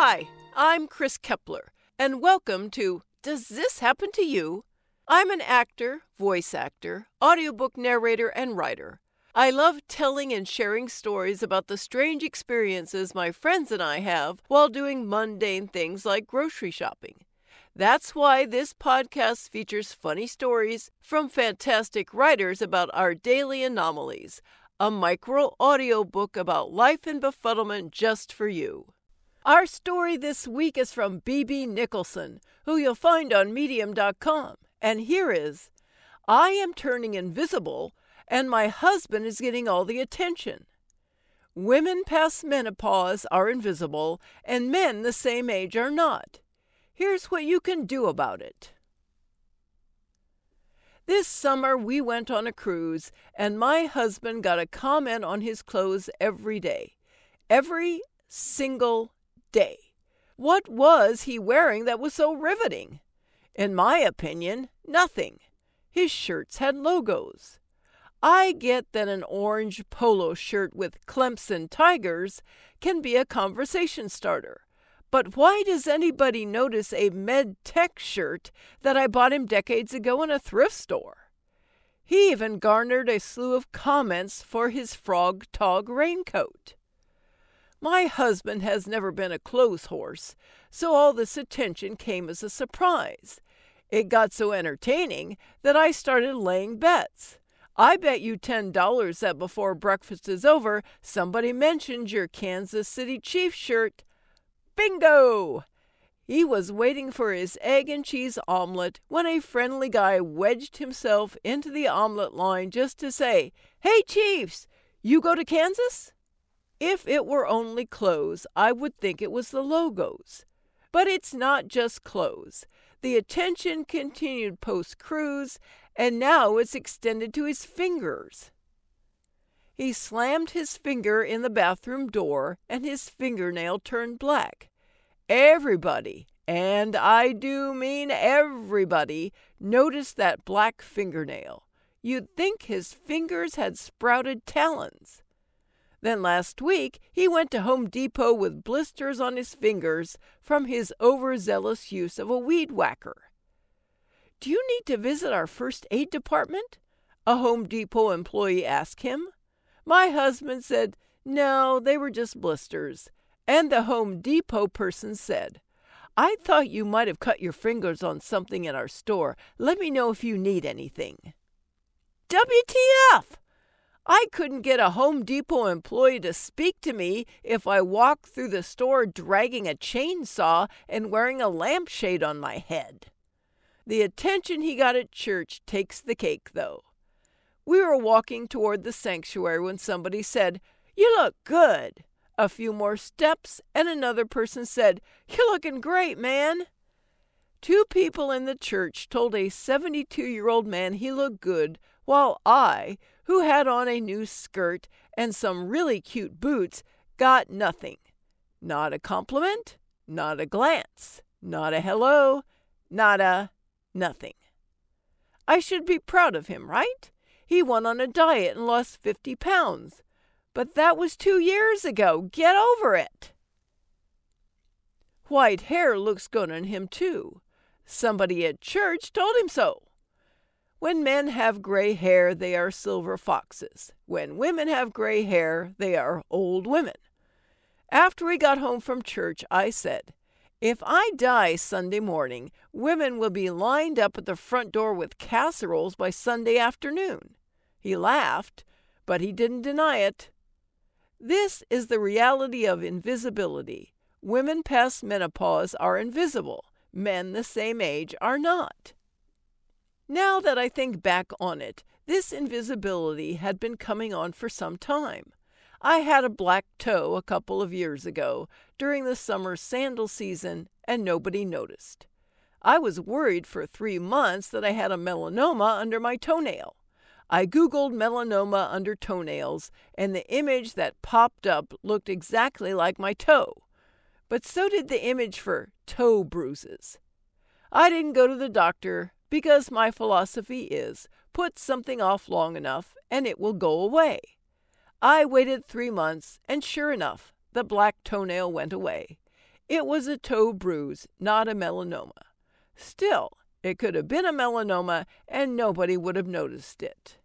Hi, I'm Chris Kepler, and welcome to Does This Happen to You? I'm an actor, voice actor, audiobook narrator, and writer. I love telling and sharing stories about the strange experiences my friends and I have while doing mundane things like grocery shopping. That's why this podcast features funny stories from fantastic writers about our daily anomalies, a micro audiobook about life and befuddlement just for you. Our story this week is from B.B. Nicholson, who you'll find on medium.com. And here is I am turning invisible, and my husband is getting all the attention. Women past menopause are invisible, and men the same age are not. Here's what you can do about it. This summer, we went on a cruise, and my husband got a comment on his clothes every day. Every single day. What was he wearing that was so riveting? In my opinion, nothing. His shirts had logos. I get that an orange polo shirt with Clemson Tigers can be a conversation starter. But why does anybody notice a Med Tech shirt that I bought him decades ago in a thrift store? He even garnered a slew of comments for his frog tog raincoat. My husband has never been a clothes horse, so all this attention came as a surprise. It got so entertaining that I started laying bets. I bet you $10 that before breakfast is over, somebody mentions your Kansas City Chiefs shirt Bingo! He was waiting for his egg and cheese omelet when a friendly guy wedged himself into the omelet line just to say, Hey, Chiefs, you go to Kansas? If it were only clothes, I would think it was the logos. But it's not just clothes. The attention continued post cruise, and now it's extended to his fingers. He slammed his finger in the bathroom door, and his fingernail turned black. Everybody, and I do mean everybody, noticed that black fingernail. You'd think his fingers had sprouted talons. Then last week he went to Home Depot with blisters on his fingers from his overzealous use of a weed whacker. Do you need to visit our first aid department? A Home Depot employee asked him. My husband said, No, they were just blisters. And the Home Depot person said, I thought you might have cut your fingers on something in our store. Let me know if you need anything. WTF! I couldn't get a Home Depot employee to speak to me if I walked through the store dragging a chainsaw and wearing a lampshade on my head. The attention he got at church takes the cake, though. We were walking toward the sanctuary when somebody said, You look good. A few more steps, and another person said, You're looking great, man. Two people in the church told a 72 year old man he looked good, while I, who had on a new skirt and some really cute boots, got nothing. Not a compliment, not a glance, not a hello, not a nothing. I should be proud of him, right? He went on a diet and lost 50 pounds. But that was two years ago. Get over it. White hair looks good on him, too. Somebody at church told him so. When men have gray hair, they are silver foxes. When women have gray hair, they are old women. After we got home from church, I said, If I die Sunday morning, women will be lined up at the front door with casseroles by Sunday afternoon. He laughed, but he didn't deny it. This is the reality of invisibility. Women past menopause are invisible, men the same age are not. Now that I think back on it, this invisibility had been coming on for some time. I had a black toe a couple of years ago during the summer sandal season, and nobody noticed. I was worried for three months that I had a melanoma under my toenail. I Googled melanoma under toenails, and the image that popped up looked exactly like my toe. But so did the image for toe bruises. I didn't go to the doctor because my philosophy is put something off long enough and it will go away. I waited three months, and sure enough, the black toenail went away. It was a toe bruise, not a melanoma. Still, it could have been a melanoma and nobody would have noticed it.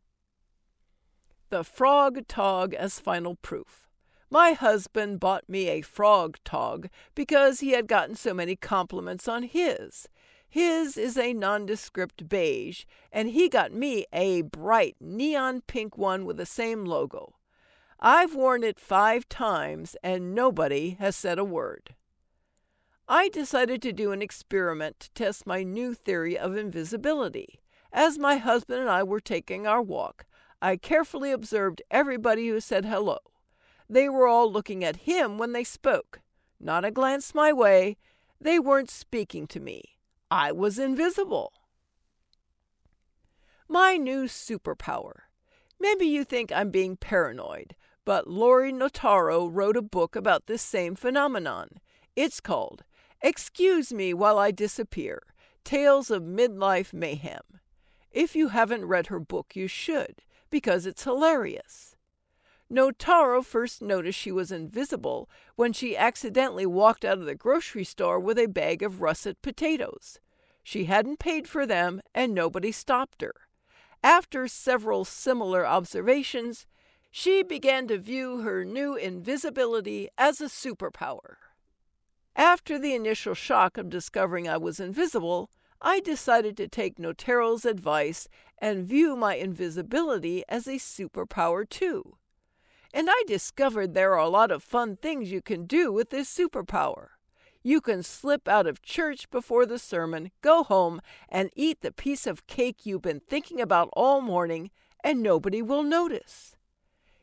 The frog tog as final proof. My husband bought me a frog tog because he had gotten so many compliments on his. His is a nondescript beige, and he got me a bright neon pink one with the same logo. I've worn it five times, and nobody has said a word. I decided to do an experiment to test my new theory of invisibility. As my husband and I were taking our walk, I carefully observed everybody who said hello. They were all looking at him when they spoke. Not a glance my way. They weren't speaking to me. I was invisible. My new superpower. Maybe you think I'm being paranoid, but Laurie Notaro wrote a book about this same phenomenon. It's called Excuse Me While I Disappear Tales of Midlife Mayhem. If you haven't read her book, you should, because it's hilarious. Notaro first noticed she was invisible when she accidentally walked out of the grocery store with a bag of russet potatoes. She hadn't paid for them, and nobody stopped her. After several similar observations, she began to view her new invisibility as a superpower. After the initial shock of discovering I was invisible, I decided to take Notaro's advice and view my invisibility as a superpower too. And I discovered there are a lot of fun things you can do with this superpower. You can slip out of church before the sermon, go home, and eat the piece of cake you've been thinking about all morning, and nobody will notice.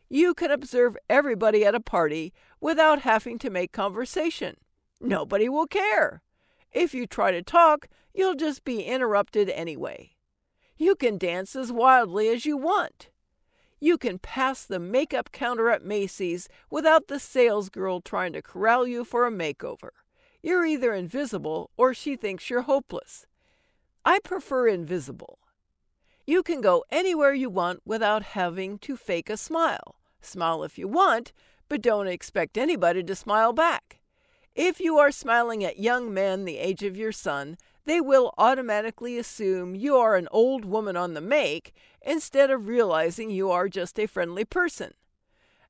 You can observe everybody at a party without having to make conversation. Nobody will care. If you try to talk, you'll just be interrupted anyway. You can dance as wildly as you want. You can pass the makeup counter at Macy's without the salesgirl trying to corral you for a makeover. You're either invisible or she thinks you're hopeless. I prefer invisible. You can go anywhere you want without having to fake a smile. Smile if you want, but don't expect anybody to smile back. If you are smiling at young men the age of your son, they will automatically assume you are an old woman on the make instead of realizing you are just a friendly person.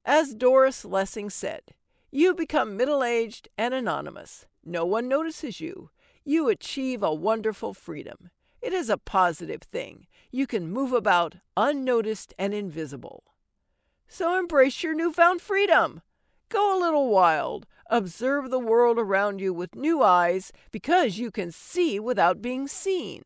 As Doris Lessing said, you become middle aged and anonymous. No one notices you. You achieve a wonderful freedom. It is a positive thing. You can move about unnoticed and invisible. So embrace your newfound freedom. Go a little wild. Observe the world around you with new eyes because you can see without being seen.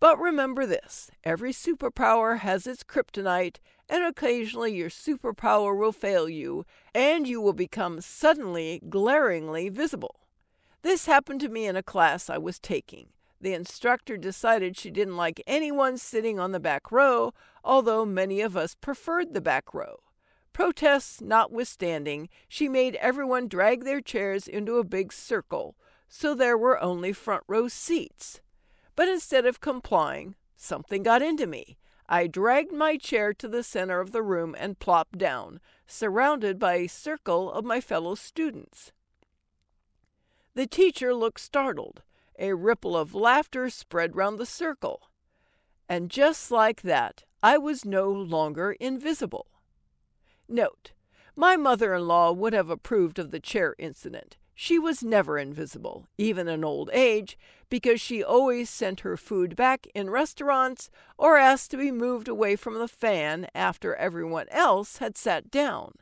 But remember this every superpower has its kryptonite, and occasionally your superpower will fail you, and you will become suddenly, glaringly visible. This happened to me in a class I was taking. The instructor decided she didn't like anyone sitting on the back row, although many of us preferred the back row. Protests notwithstanding, she made everyone drag their chairs into a big circle, so there were only front row seats. But instead of complying, something got into me. I dragged my chair to the center of the room and plopped down, surrounded by a circle of my fellow students. The teacher looked startled. A ripple of laughter spread round the circle. And just like that, I was no longer invisible. Note, my mother in law would have approved of the chair incident. She was never invisible, even in old age, because she always sent her food back in restaurants or asked to be moved away from the fan after everyone else had sat down.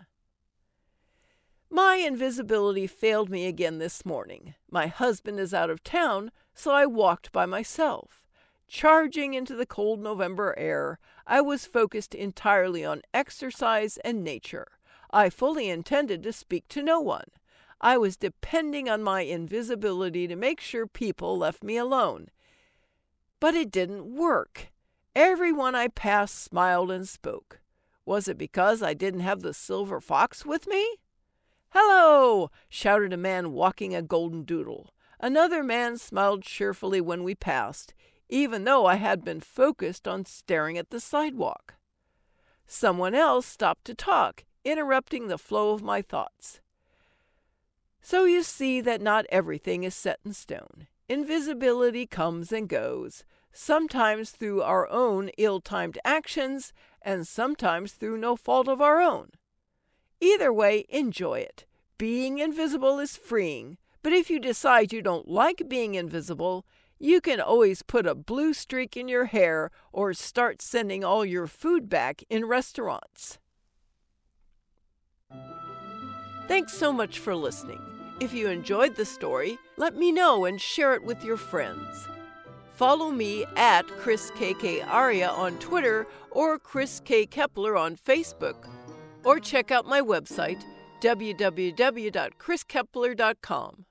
My invisibility failed me again this morning. My husband is out of town, so I walked by myself. Charging into the cold November air, I was focused entirely on exercise and nature. I fully intended to speak to no one. I was depending on my invisibility to make sure people left me alone. But it didn't work. Everyone I passed smiled and spoke. Was it because I didn't have the silver fox with me? Hello! shouted a man walking a golden doodle. Another man smiled cheerfully when we passed even though I had been focused on staring at the sidewalk. Someone else stopped to talk, interrupting the flow of my thoughts. So you see that not everything is set in stone. Invisibility comes and goes, sometimes through our own ill timed actions, and sometimes through no fault of our own. Either way, enjoy it. Being invisible is freeing, but if you decide you don't like being invisible, you can always put a blue streak in your hair or start sending all your food back in restaurants. Thanks so much for listening. If you enjoyed the story, let me know and share it with your friends. Follow me at Chris KK Aria on Twitter or Chris K. Kepler on Facebook. Or check out my website, www.chriskepler.com.